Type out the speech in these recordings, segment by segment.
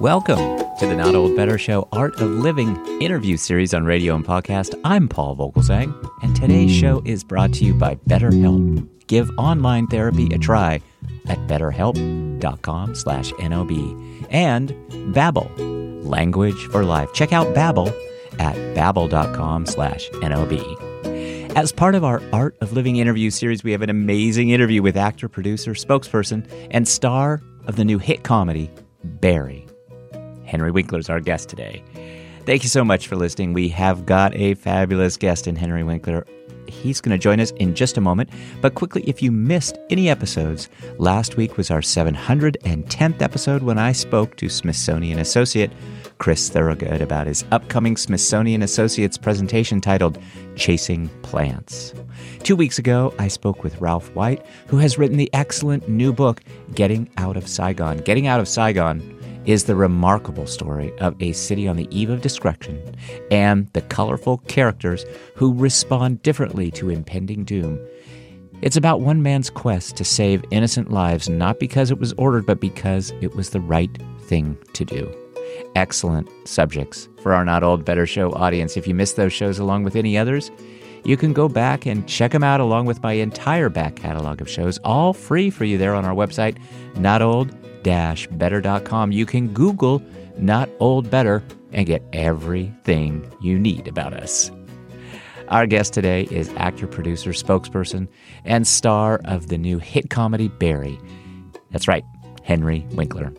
Welcome to the Not Old Better Show Art of Living interview series on radio and podcast. I'm Paul Vogelzang, and today's show is brought to you by BetterHelp. Give online therapy a try at betterhelp.com slash NOB and Babbel, language for life. Check out Babbel at babbel.com slash NOB. As part of our Art of Living interview series, we have an amazing interview with actor, producer, spokesperson, and star of the new hit comedy, Barry. Henry Winkler is our guest today. Thank you so much for listening. We have got a fabulous guest in Henry Winkler. He's going to join us in just a moment. But quickly, if you missed any episodes, last week was our 710th episode when I spoke to Smithsonian associate Chris Thorogood about his upcoming Smithsonian Associates presentation titled Chasing Plants. Two weeks ago, I spoke with Ralph White, who has written the excellent new book, Getting Out of Saigon. Getting Out of Saigon is the remarkable story of a city on the eve of destruction and the colorful characters who respond differently to impending doom. It's about one man's quest to save innocent lives, not because it was ordered, but because it was the right thing to do. Excellent subjects for our Not Old Better Show audience. If you missed those shows along with any others, you can go back and check them out along with my entire back catalog of shows, all free for you there on our website, Not Old better.com. You can Google Not Old Better and get everything you need about us. Our guest today is actor, producer, spokesperson, and star of the new hit comedy Barry. That's right, Henry Winkler.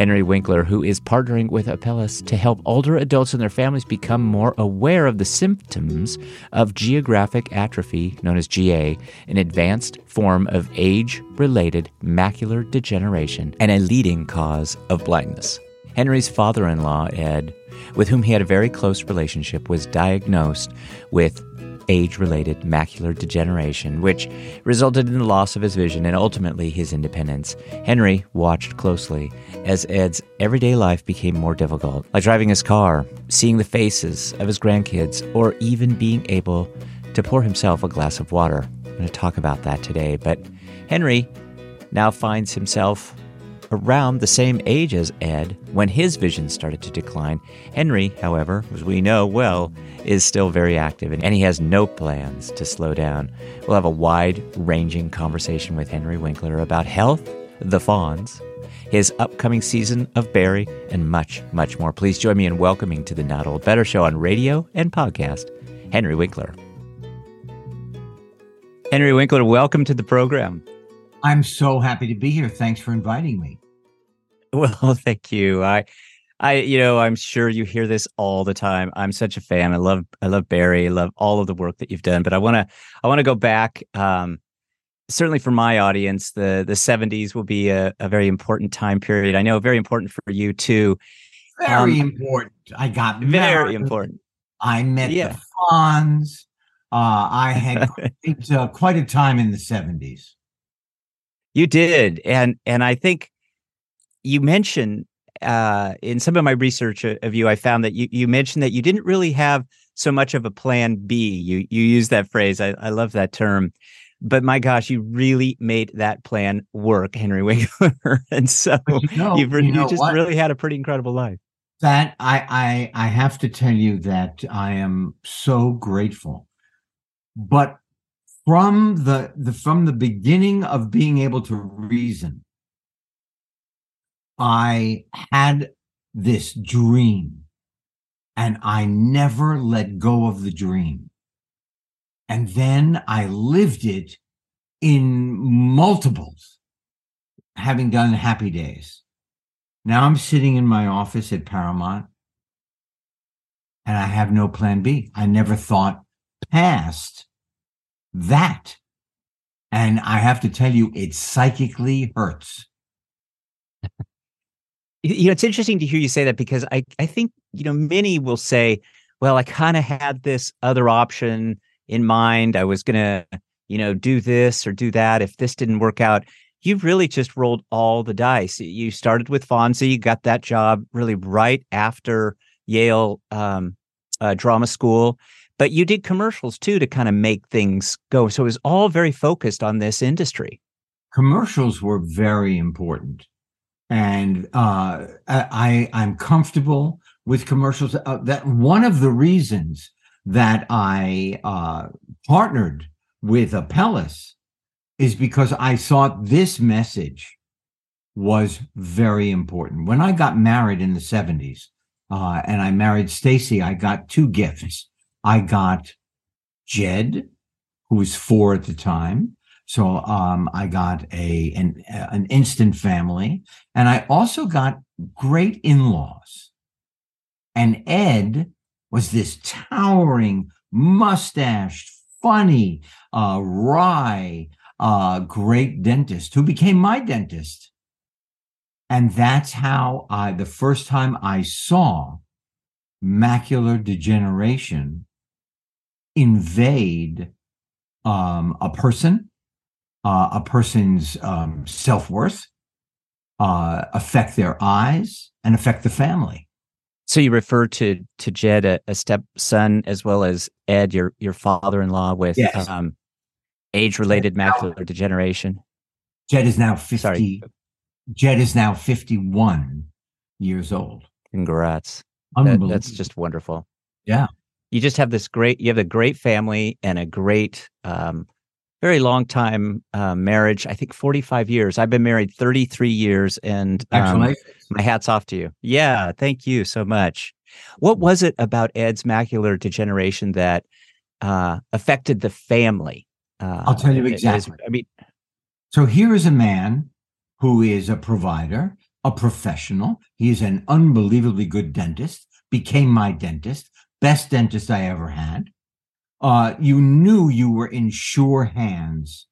Henry Winkler, who is partnering with Apellis to help older adults and their families become more aware of the symptoms of geographic atrophy, known as GA, an advanced form of age related macular degeneration and a leading cause of blindness. Henry's father in law, Ed, with whom he had a very close relationship, was diagnosed with age related macular degeneration, which resulted in the loss of his vision and ultimately his independence. Henry watched closely as Ed's everyday life became more difficult, like driving his car, seeing the faces of his grandkids, or even being able to pour himself a glass of water. I'm going to talk about that today, but Henry now finds himself around the same age as Ed when his vision started to decline. Henry, however, as we know well, is still very active and he has no plans to slow down. We'll have a wide ranging conversation with Henry Winkler about health, the Fonz, his upcoming season of Barry, and much, much more. Please join me in welcoming to the Not Old Better Show on radio and podcast, Henry Winkler. Henry Winkler, welcome to the program. I'm so happy to be here. Thanks for inviting me. Well, thank you. I I you know, I'm sure you hear this all the time. I'm such a fan. I love I love Barry, I love all of the work that you've done, but I want to I want to go back um certainly for my audience, the the 70s will be a, a very important time period. I know very important for you too. Very um, important. I got very married. important. I met yeah. the Fonz. Uh, I had quite, uh, quite a time in the 70s. You did, and and I think you mentioned uh, in some of my research of you, I found that you you mentioned that you didn't really have so much of a plan B. You you use that phrase. I, I love that term. But my gosh, you really made that plan work, Henry Winkler. and so you know, you've you, know you just what? really had a pretty incredible life. That I I I have to tell you that I am so grateful. But from the, the from the beginning of being able to reason, I had this dream and I never let go of the dream. And then I lived it in multiples, having done happy days. Now I'm sitting in my office at Paramount and I have no plan B. I never thought past that. And I have to tell you, it psychically hurts you know, it's interesting to hear you say that because I, I think, you know, many will say, well, I kind of had this other option in mind. I was going to, you know, do this or do that. If this didn't work out, you've really just rolled all the dice. You started with Fonzie, you got that job really right after Yale um, uh, Drama School. but you did commercials too to kind of make things go. So it was all very focused on this industry. Commercials were very important, and uh, I I'm comfortable with commercials. Uh, that one of the reasons that I uh, partnered with Apellis is because I thought this message was very important. When I got married in the 70s, uh, and I married Stacy, I got two gifts. I got Jed, who was four at the time. So um, I got a an, an instant family, and I also got great in-laws. And Ed was this towering, mustached, funny, uh, wry, uh, great dentist who became my dentist. And that's how I, the first time I saw macular degeneration invade um, a person, uh, a person's um, self worth, uh, affect their eyes, and affect the family. So you refer to to Jed, a, a stepson, as well as Ed, your your father in law, with yes. um, age related macular degeneration. Jed is now fifty. Sorry. Jed is now 51 years old. Congrats. That, that's just wonderful. Yeah. You just have this great, you have a great family and a great, um, very long time uh, marriage. I think 45 years. I've been married 33 years and um, my hat's off to you. Yeah. Thank you so much. What was it about Ed's macular degeneration that uh, affected the family? Uh, I'll tell you exactly. I mean, so here is a man who is a provider, a professional. He is an unbelievably good dentist, became my dentist, best dentist I ever had. Uh, you knew you were in sure hands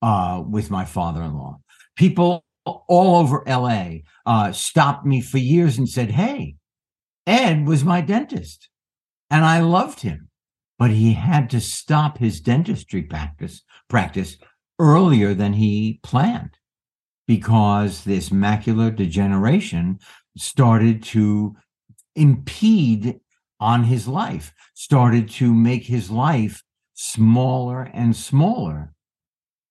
uh, with my father in law. People all over LA uh, stopped me for years and said, Hey, Ed was my dentist and I loved him. But he had to stop his dentistry practice practice earlier than he planned because this macular degeneration started to impede on his life, started to make his life smaller and smaller.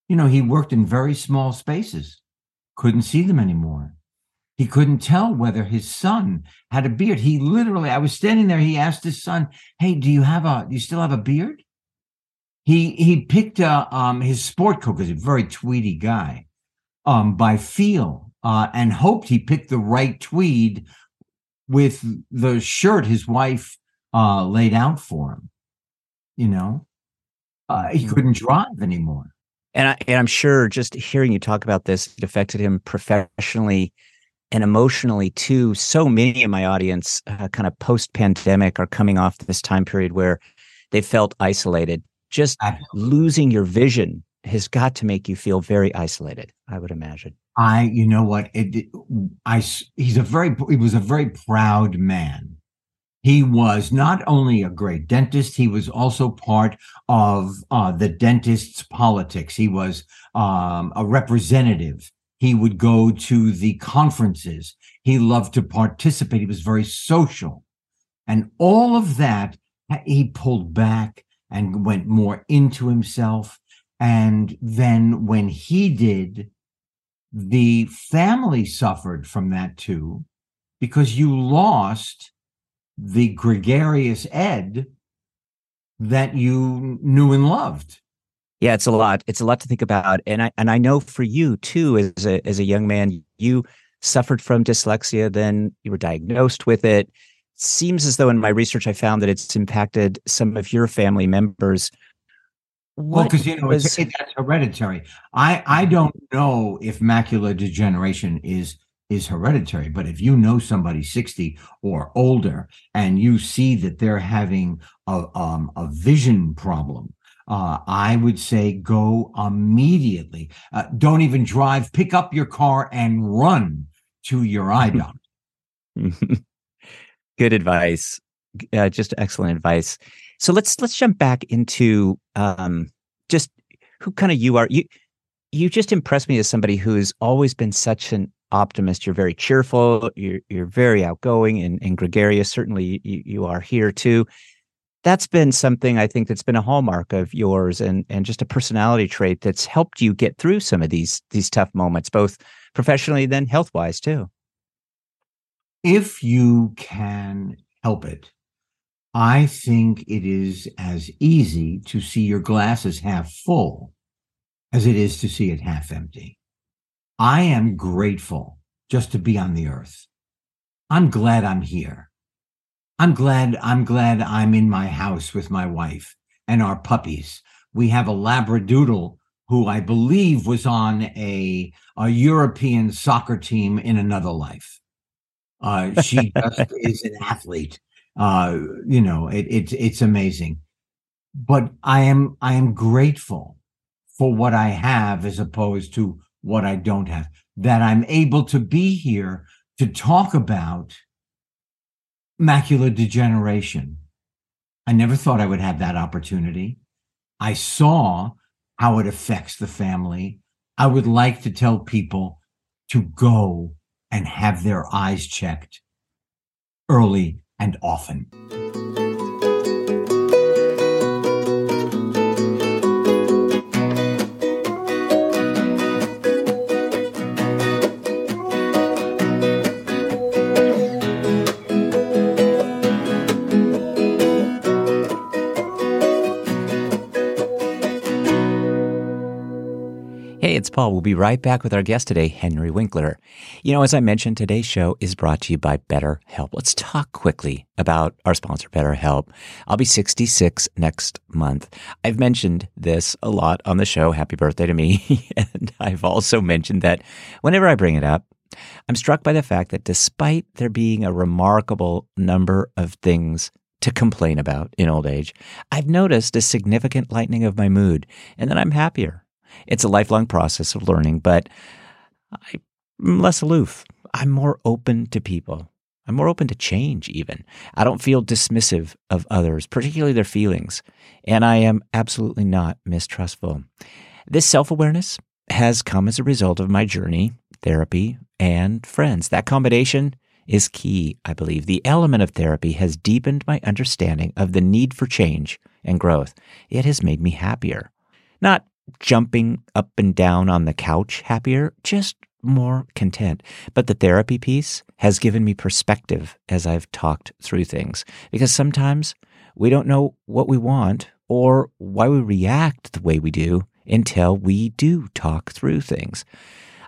You know, he worked in very small spaces, couldn't see them anymore. He couldn't tell whether his son had a beard. He literally, I was standing there, he asked his son, Hey, do you have a, do you still have a beard? He he picked uh, um, his sport coat because he's a very tweedy guy um, by feel uh, and hoped he picked the right tweed with the shirt his wife uh, laid out for him. You know, uh, he mm-hmm. couldn't drive anymore. And, I, and I'm sure just hearing you talk about this, it affected him professionally and emotionally too. So many of my audience, uh, kind of post pandemic, are coming off this time period where they felt isolated. Just losing your vision has got to make you feel very isolated. I would imagine. I, you know what? It, I, he's a very, he was a very proud man. He was not only a great dentist, he was also part of uh, the dentist's politics. He was um, a representative. He would go to the conferences. He loved to participate. He was very social. And all of that, he pulled back and went more into himself and then when he did, the family suffered from that too, because you lost the gregarious Ed that you knew and loved. Yeah, it's a lot. It's a lot to think about, and I and I know for you too, as a as a young man, you suffered from dyslexia. Then you were diagnosed with it. Seems as though in my research, I found that it's impacted some of your family members well, because you know was... it's, that's hereditary. I I don't know if macular degeneration is is hereditary, but if you know somebody 60 or older and you see that they're having a um, a vision problem, uh, I would say go immediately. Uh, don't even drive. Pick up your car and run to your eye doctor. Good advice. Uh, just excellent advice. So let's let's jump back into um, just who kind of you are. You you just impress me as somebody who's always been such an optimist. You're very cheerful. You're you're very outgoing and, and gregarious. Certainly, you, you are here too. that's been something I think that's been a hallmark of yours and and just a personality trait that's helped you get through some of these these tough moments, both professionally then health wise too. If you can help it, I think it is as easy to see your glass as half full as it is to see it half empty. I am grateful just to be on the earth. I'm glad I'm here. I'm glad I'm glad I'm in my house with my wife and our puppies. We have a labradoodle who I believe was on a a European soccer team in another life. Uh, she just is an athlete. Uh, you know, it, it's it's amazing. But I am I am grateful for what I have as opposed to what I don't have. That I'm able to be here to talk about macular degeneration. I never thought I would have that opportunity. I saw how it affects the family. I would like to tell people to go and have their eyes checked early and often. It's Paul. We'll be right back with our guest today, Henry Winkler. You know, as I mentioned, today's show is brought to you by BetterHelp. Let's talk quickly about our sponsor, BetterHelp. I'll be 66 next month. I've mentioned this a lot on the show. Happy birthday to me. and I've also mentioned that whenever I bring it up, I'm struck by the fact that despite there being a remarkable number of things to complain about in old age, I've noticed a significant lightening of my mood and that I'm happier it's a lifelong process of learning, but I'm less aloof. I'm more open to people. I'm more open to change, even. I don't feel dismissive of others, particularly their feelings. And I am absolutely not mistrustful. This self awareness has come as a result of my journey, therapy, and friends. That combination is key, I believe. The element of therapy has deepened my understanding of the need for change and growth. It has made me happier. Not jumping up and down on the couch happier, just more content. But the therapy piece has given me perspective as I've talked through things because sometimes we don't know what we want or why we react the way we do until we do talk through things.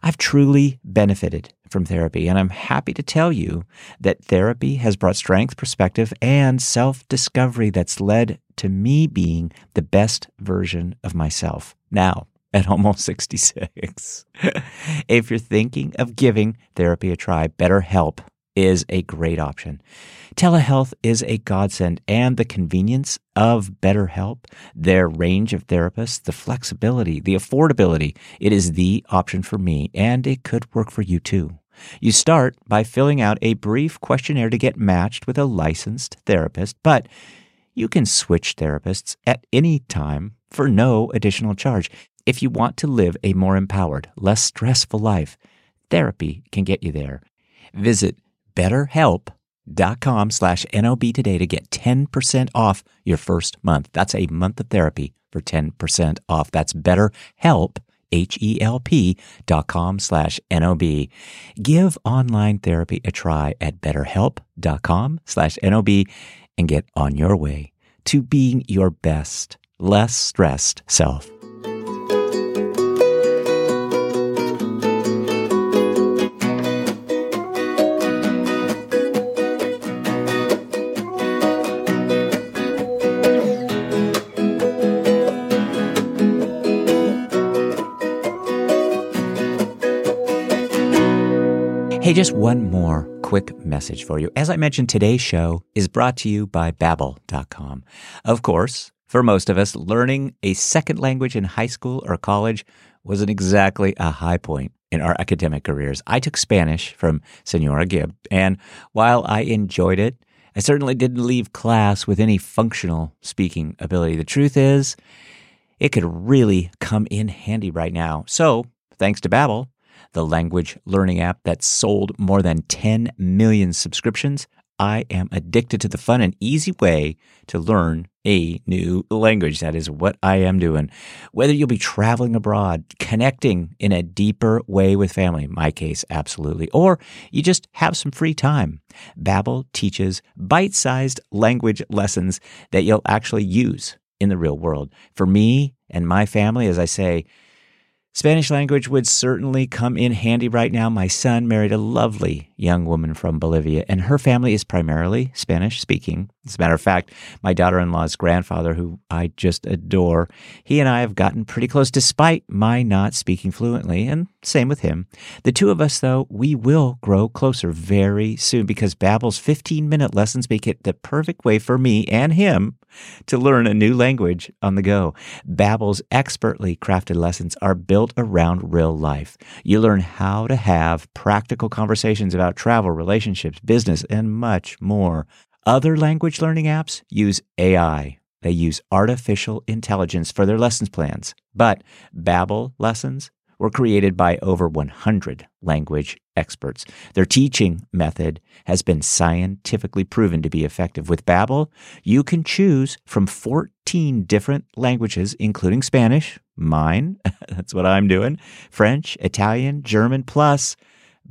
I've truly benefited from therapy, and I'm happy to tell you that therapy has brought strength, perspective, and self discovery that's led to me being the best version of myself now at almost 66. if you're thinking of giving therapy a try, BetterHelp is a great option. Telehealth is a godsend, and the convenience of BetterHelp, their range of therapists, the flexibility, the affordability, it is the option for me, and it could work for you too. You start by filling out a brief questionnaire to get matched with a licensed therapist, but you can switch therapists at any time for no additional charge. If you want to live a more empowered, less stressful life, therapy can get you there. Visit betterhelp.com slash NOB today to get 10% off your first month. That's a month of therapy for 10% off. That's betterhelp, H-E-L-P dot com slash N-O-B. Give online therapy a try at betterhelp.com slash N-O-B and get on your way to being your best, less stressed self. Hey, just one more quick message for you. As I mentioned, today's show is brought to you by Babbel.com. Of course, for most of us, learning a second language in high school or college wasn't exactly a high point in our academic careers. I took Spanish from Senora Gibb, and while I enjoyed it, I certainly didn't leave class with any functional speaking ability. The truth is, it could really come in handy right now. So, thanks to Babbel, the language learning app that's sold more than 10 million subscriptions, I am addicted to the fun and easy way to learn a new language. That is what I am doing. Whether you'll be traveling abroad, connecting in a deeper way with family, my case, absolutely, or you just have some free time. Babbel teaches bite-sized language lessons that you'll actually use in the real world. For me and my family, as I say, Spanish language would certainly come in handy right now. My son married a lovely young woman from Bolivia, and her family is primarily Spanish speaking. As a matter of fact, my daughter in law's grandfather, who I just adore, he and I have gotten pretty close despite my not speaking fluently, and same with him. The two of us, though, we will grow closer very soon because Babbel's 15 minute lessons make it the perfect way for me and him to learn a new language on the go. Babbel's expertly crafted lessons are built around real life. You learn how to have practical conversations about travel, relationships, business, and much more. Other language learning apps use AI. They use artificial intelligence for their lessons plans. But Babbel lessons were created by over 100 language experts. Their teaching method has been scientifically proven to be effective. With Babbel, you can choose from 14 different languages including Spanish, mine, that's what I'm doing, French, Italian, German, plus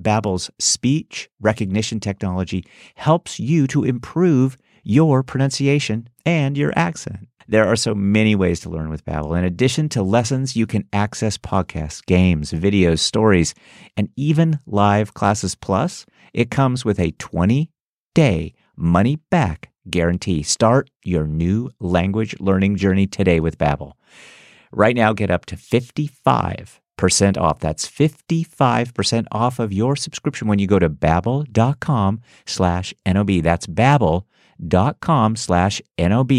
Babbel's speech recognition technology helps you to improve your pronunciation and your accent. There are so many ways to learn with Babbel. In addition to lessons, you can access podcasts, games, videos, stories, and even live classes. Plus, it comes with a 20-day money-back guarantee. Start your new language learning journey today with Babbel. Right now, get up to 55 percent off. That's 55% off of your subscription when you go to babbel.com slash NOB. That's babbel.com slash NOB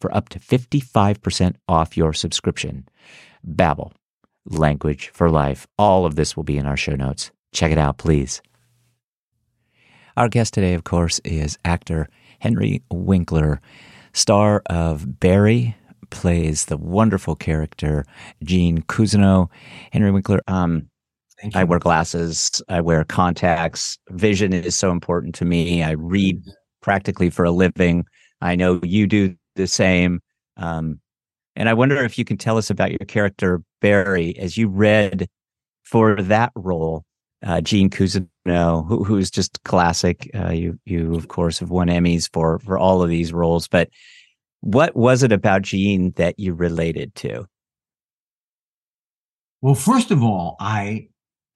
for up to 55% off your subscription. Babbel, language for life. All of this will be in our show notes. Check it out, please. Our guest today, of course, is actor Henry Winkler, star of Barry, plays the wonderful character Gene Cousineau. Henry Winkler, um, I wear glasses. I wear contacts. Vision is so important to me. I read. Practically for a living. I know you do the same. Um, and I wonder if you can tell us about your character Barry as you read for that role, uh, Gene Cousineau, who, who's just classic. Uh, you, you of course have won Emmys for for all of these roles, but what was it about Gene that you related to? Well, first of all, I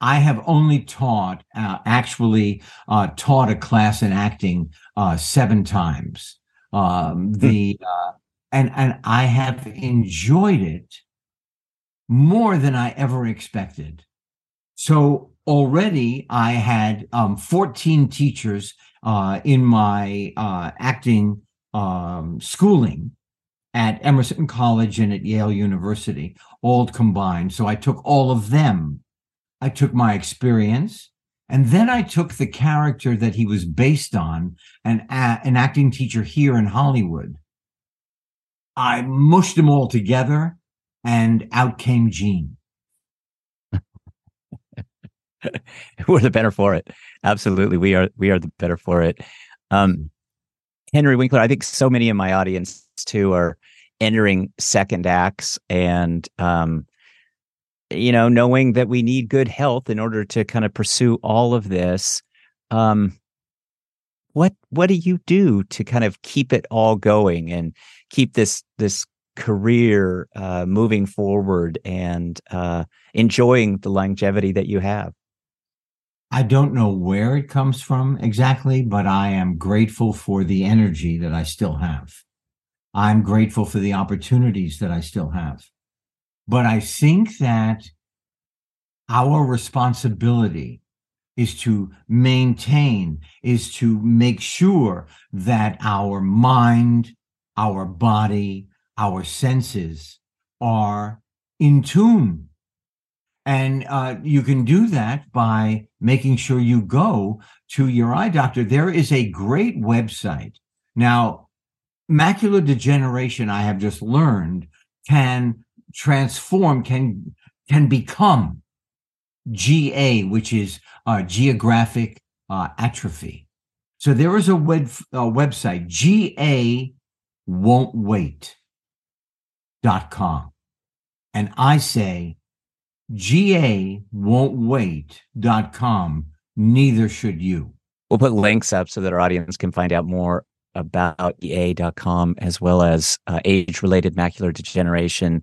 I have only taught uh, actually uh, taught a class in acting uh, seven times. Um, hmm. the uh, and and I have enjoyed it more than I ever expected. So already I had um, 14 teachers uh, in my uh, acting um, schooling at Emerson College and at Yale University, all combined. So I took all of them. I took my experience, and then I took the character that he was based on, an, an acting teacher here in Hollywood. I mushed them all together, and out came Gene. We're the better for it. Absolutely, we are. We are the better for it. Um, Henry Winkler, I think so many in my audience too are entering second acts and um, you know knowing that we need good health in order to kind of pursue all of this um, what what do you do to kind of keep it all going and keep this this career uh, moving forward and uh, enjoying the longevity that you have I don't know where it comes from exactly, but I am grateful for the energy that I still have. I'm grateful for the opportunities that I still have. But I think that our responsibility is to maintain, is to make sure that our mind, our body, our senses are in tune and uh, you can do that by making sure you go to your eye doctor. There is a great website. Now, macular degeneration, I have just learned, can transform, can, can become GA, which is uh, geographic uh, atrophy. So there is a web a website, GA won't wait dot com. And I say GA won't wait dot com. Neither should you. We'll put links up so that our audience can find out more about EA.com as well as uh, age related macular degeneration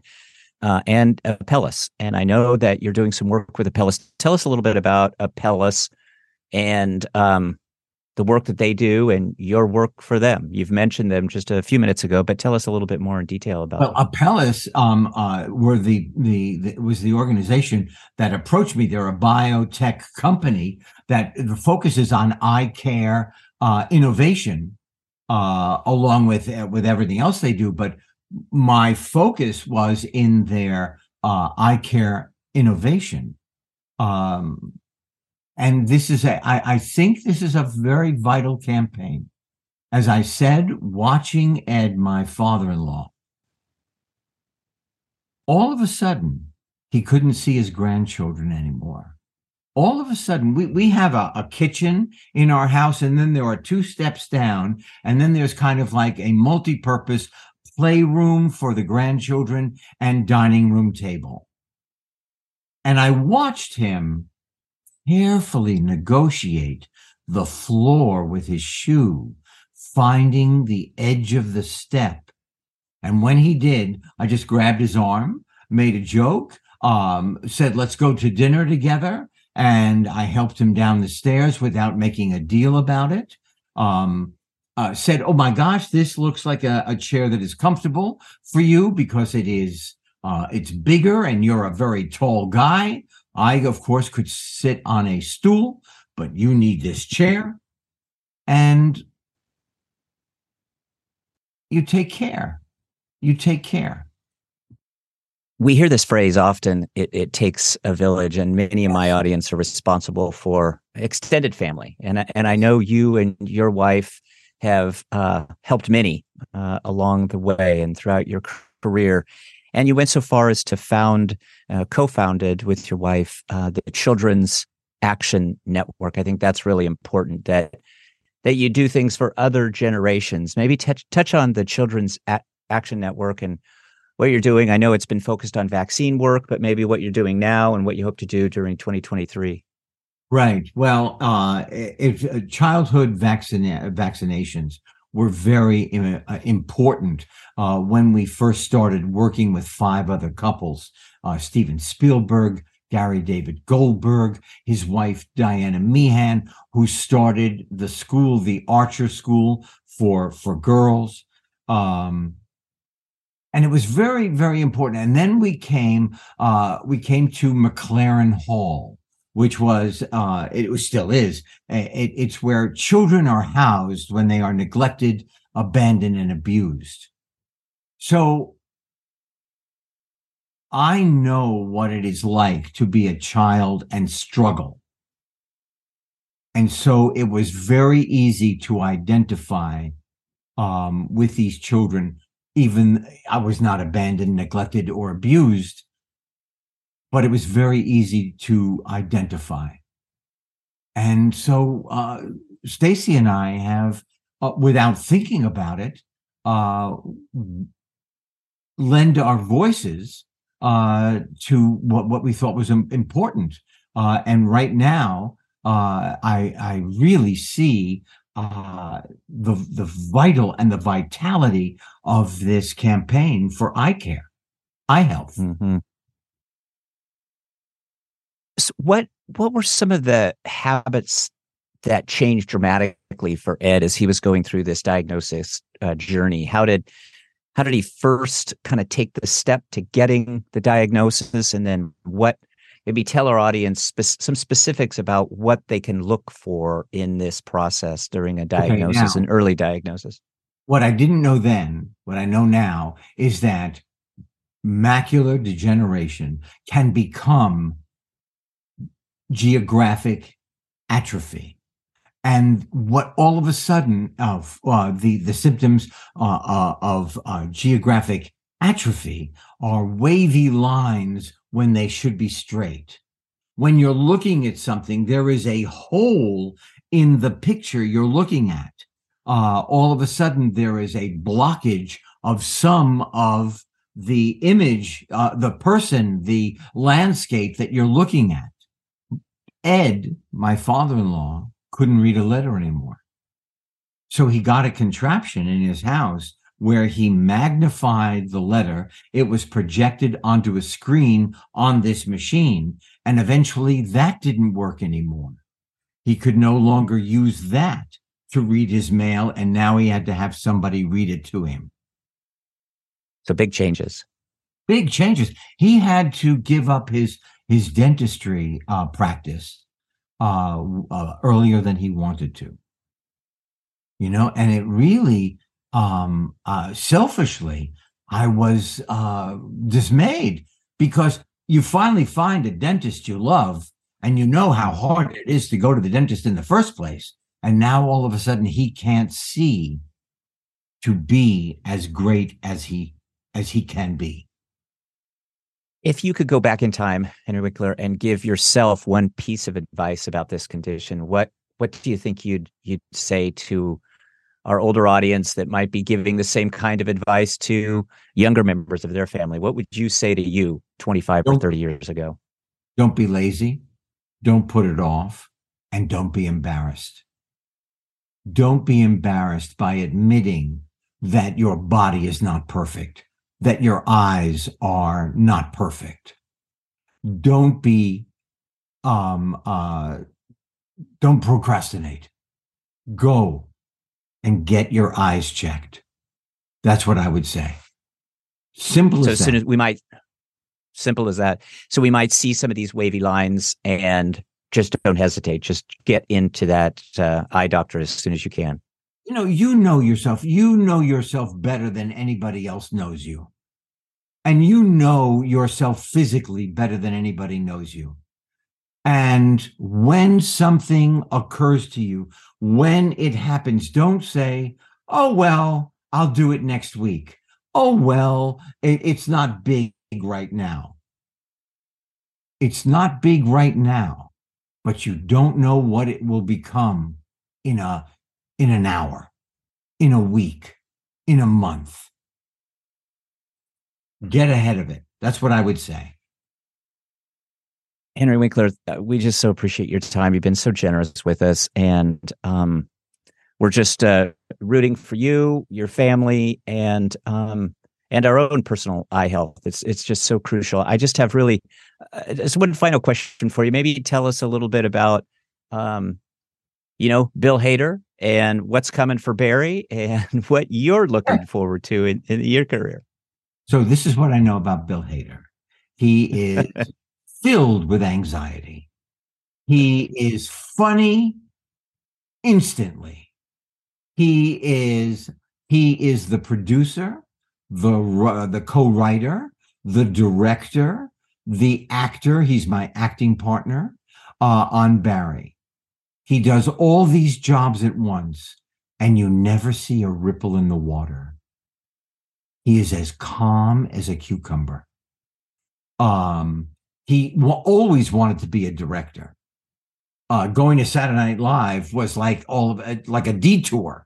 uh, and Apellis. And I know that you're doing some work with Apellis. Tell us a little bit about Apellis and um, the work that they do and your work for them. You've mentioned them just a few minutes ago, but tell us a little bit more in detail about. Well, Apellis um, uh, were the, the, the was the organization that approached me. They're a biotech company that focuses on eye care uh, innovation, uh, along with uh, with everything else they do. But my focus was in their uh, eye care innovation. Um, and this is a, I, I think this is a very vital campaign. As I said, watching Ed, my father in law, all of a sudden, he couldn't see his grandchildren anymore. All of a sudden, we, we have a, a kitchen in our house, and then there are two steps down, and then there's kind of like a multi purpose playroom for the grandchildren and dining room table. And I watched him carefully negotiate the floor with his shoe, finding the edge of the step. And when he did, I just grabbed his arm, made a joke, um, said, let's go to dinner together. And I helped him down the stairs without making a deal about it. Um, uh, said, "Oh my gosh, this looks like a, a, chair that is comfortable for you because it is uh, it's bigger and you're a very tall guy. I, of course, could sit on a stool, but you need this chair, and you take care. You take care." we hear this phrase often it, it takes a village and many in my audience are responsible for extended family and, and i know you and your wife have uh, helped many uh, along the way and throughout your career. And you went so far as to found, uh, co-founded with your wife, uh, the Children's Action Network. I think that's really important that that you do things for other generations. Maybe touch touch on the Children's A- Action Network and what you're doing. I know it's been focused on vaccine work, but maybe what you're doing now and what you hope to do during 2023. Right. Well, uh, if uh, childhood vaccina- vaccinations were very uh, important uh, when we first started working with five other couples: uh, Steven Spielberg, Gary David Goldberg, his wife Diana Meehan, who started the school, the Archer School for for girls. Um, and it was very, very important. And then we came, we came to MacLaren Hall, which was uh, it was still is it, it's where children are housed when they are neglected abandoned and abused. So i know what it is like to be a child and struggle. And so it was very easy to identify um, with these children even i was not abandoned neglected or abused but it was very easy to identify. And so uh, Stacy and I have, uh, without thinking about it, uh, lend our voices uh, to what, what we thought was important. Uh, and right now, uh, I, I really see uh, the the vital and the vitality of this campaign for eye care, eye health. Mm-hmm what what were some of the habits that changed dramatically for Ed as he was going through this diagnosis uh, journey? How did how did he first kind of take the step to getting the diagnosis, and then what? Maybe tell our audience spe- some specifics about what they can look for in this process during a diagnosis, okay, an early diagnosis. What I didn't know then, what I know now, is that macular degeneration can become geographic atrophy. And what all of a sudden of uh, the the symptoms uh, uh, of uh, geographic atrophy are wavy lines when they should be straight. When you're looking at something, there is a hole in the picture you're looking at. Uh, all of a sudden, there is a blockage of some of the image, uh, the person, the landscape that you're looking at. Ed, my father in law, couldn't read a letter anymore. So he got a contraption in his house where he magnified the letter. It was projected onto a screen on this machine. And eventually that didn't work anymore. He could no longer use that to read his mail. And now he had to have somebody read it to him. So big changes. Big changes. He had to give up his his dentistry uh, practice uh, uh, earlier than he wanted to. You know, and it really um, uh, selfishly, I was uh, dismayed because you finally find a dentist you love and you know how hard it is to go to the dentist in the first place. And now all of a sudden he can't see to be as great as he as he can be. If you could go back in time, Henry Winkler, and give yourself one piece of advice about this condition, what what do you think you'd you'd say to our older audience that might be giving the same kind of advice to younger members of their family? What would you say to you 25 don't, or 30 years ago? Don't be lazy, don't put it off, and don't be embarrassed. Don't be embarrassed by admitting that your body is not perfect, that your eyes are not perfect. Don't be um uh don't procrastinate. Go and get your eyes checked. That's what I would say. Simple so as, as soon as we might simple as that. So we might see some of these wavy lines and just don't hesitate. Just get into that uh, eye doctor as soon as you can. You know, you know yourself. You know yourself better than anybody else knows you. And you know yourself physically better than anybody knows you. And when something occurs to you, when it happens, don't say, oh, well, I'll do it next week. Oh, well, it, it's not big right now. It's not big right now, but you don't know what it will become in a in an hour, in a week, in a month. Get ahead of it. That's what I would say. Henry Winkler, uh, we just so appreciate your time. You've been so generous with us, and um, we're just uh, rooting for you, your family, and um, and our own personal eye health. It's it's just so crucial. I just have really uh, just one final question for you. Maybe tell us a little bit about, um, you know, Bill Hader and what's coming for Barry, and what you're looking forward to in, in your career. So this is what I know about Bill Hader. He is filled with anxiety. He is funny instantly. He is he is the producer, the the co-writer, the director, the actor. He's my acting partner uh, on Barry. He does all these jobs at once, and you never see a ripple in the water. He is as calm as a cucumber. Um, he always wanted to be a director. Uh, going to Saturday Night Live was like all of it, like a detour.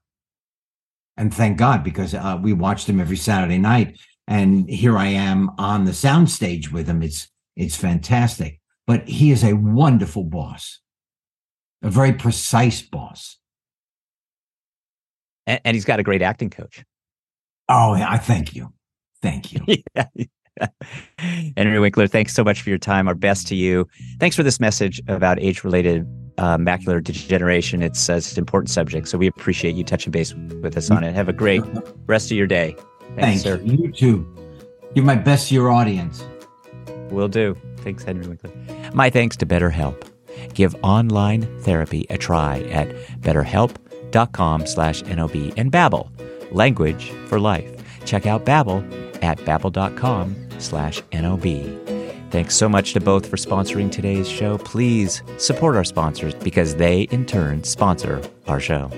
And thank God, because uh, we watched him every Saturday night, and here I am on the soundstage with him. It's it's fantastic. But he is a wonderful boss, a very precise boss, and, and he's got a great acting coach. Oh, I thank you, thank you. yeah. Henry Winkler, thanks so much for your time. Our best to you. Thanks for this message about age related uh, macular degeneration. It's, uh, it's an important subject, so we appreciate you touching base with us on it. Have a great rest of your day. Thanks, Thanks sir. You too. Give my best to your audience. Will do. Thanks, Henry Winkler. My thanks to BetterHelp. Give online therapy a try at betterhelp.com slash NOB and Babbel, language for life. Check out Babbel at babbel.com slash NOB. Thanks so much to both for sponsoring today's show. Please support our sponsors because they, in turn, sponsor our show.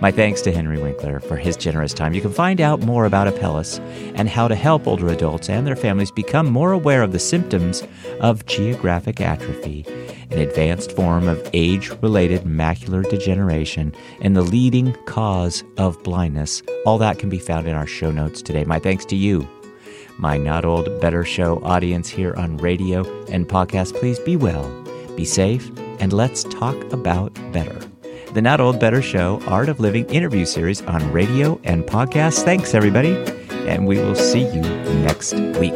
My thanks to Henry Winkler for his generous time. You can find out more about Apellis and how to help older adults and their families become more aware of the symptoms of geographic atrophy an advanced form of age related macular degeneration, and the leading cause of blindness. All that can be found in our show notes today. My thanks to you, my Not Old Better Show audience here on radio and podcast. Please be well, be safe, and let's talk about better. The Not Old Better Show Art of Living interview series on radio and podcast. Thanks, everybody, and we will see you next week.